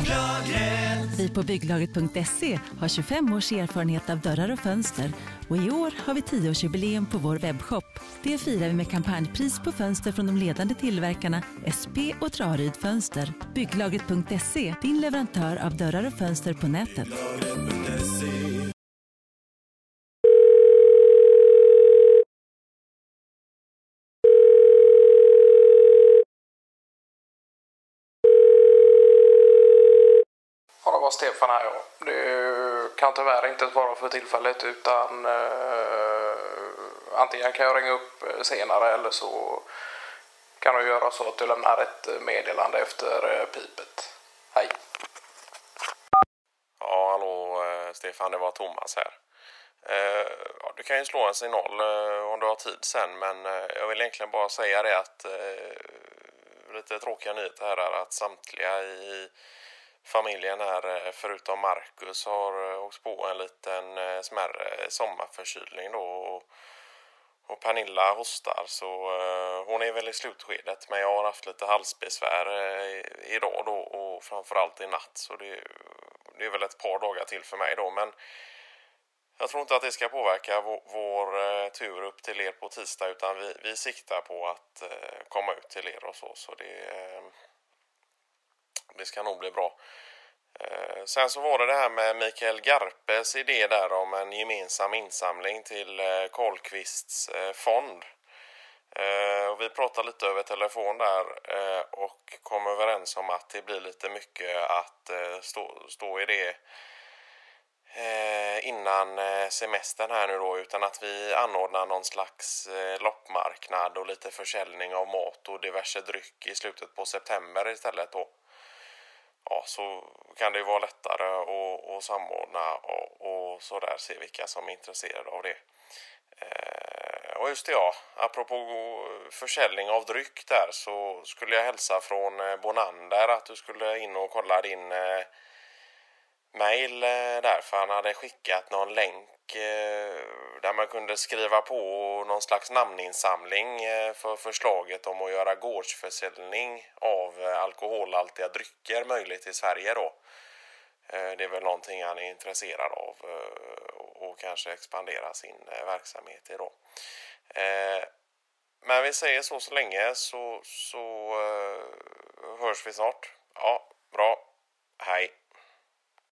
Bygglagret. Vi på bygglagret.se har 25 års erfarenhet av dörrar och fönster och i år har vi 10-årsjubileum på vår webbshop. Det firar vi med kampanjpris på fönster från de ledande tillverkarna SP och Traryd Fönster. Bygglagret.se, din leverantör av dörrar och fönster på nätet. Ja, det var Stefan här. Ja. Det kan tyvärr inte svara för tillfället utan eh, antingen kan jag ringa upp eh, senare eller så kan du göra så att du lämnar ett eh, meddelande efter eh, pipet. Hej! Ja, hallå eh, Stefan, det var Thomas här. Eh, ja, du kan ju slå en signal eh, om du har tid sen, men eh, jag vill egentligen bara säga det att eh, lite tråkiga nyheter här är att samtliga i familjen här, eh, förutom Marcus, har eh, åkt på en liten eh, smärre sommarförkylning då. Och, och Pernilla hostar så hon är väl i slutskedet men jag har haft lite halsbesvär idag då och framförallt i natt så det, det är väl ett par dagar till för mig då men jag tror inte att det ska påverka vår, vår tur upp till er på tisdag utan vi, vi siktar på att komma ut till er och så så det, det ska nog bli bra. Eh, sen så var det det här med Mikael Garpes idé där om en gemensam insamling till eh, Karlqvists eh, fond. Och Vi pratade lite över telefon där och kom överens om att det blir lite mycket att stå, stå i det innan semestern här nu då utan att vi anordnar någon slags loppmarknad och lite försäljning av mat och diverse dryck i slutet på september istället då ja, så kan det ju vara lättare att, att samordna och, och så där se vilka som är intresserade av det. Eh, och just det ja, apropå försäljning av dryck där så skulle jag hälsa från eh, Bonander att du skulle in och kolla din eh, mail eh, där för han hade skickat någon länk eh, där man kunde skriva på någon slags namninsamling eh, för förslaget om att göra gårdsförsäljning av eh, alkoholhaltiga drycker möjligt i Sverige då. Eh, det är väl någonting han är intresserad av och kanske expandera sin verksamhet i då. Men vi säger så så länge så, så hörs vi snart. Ja, bra. Hej.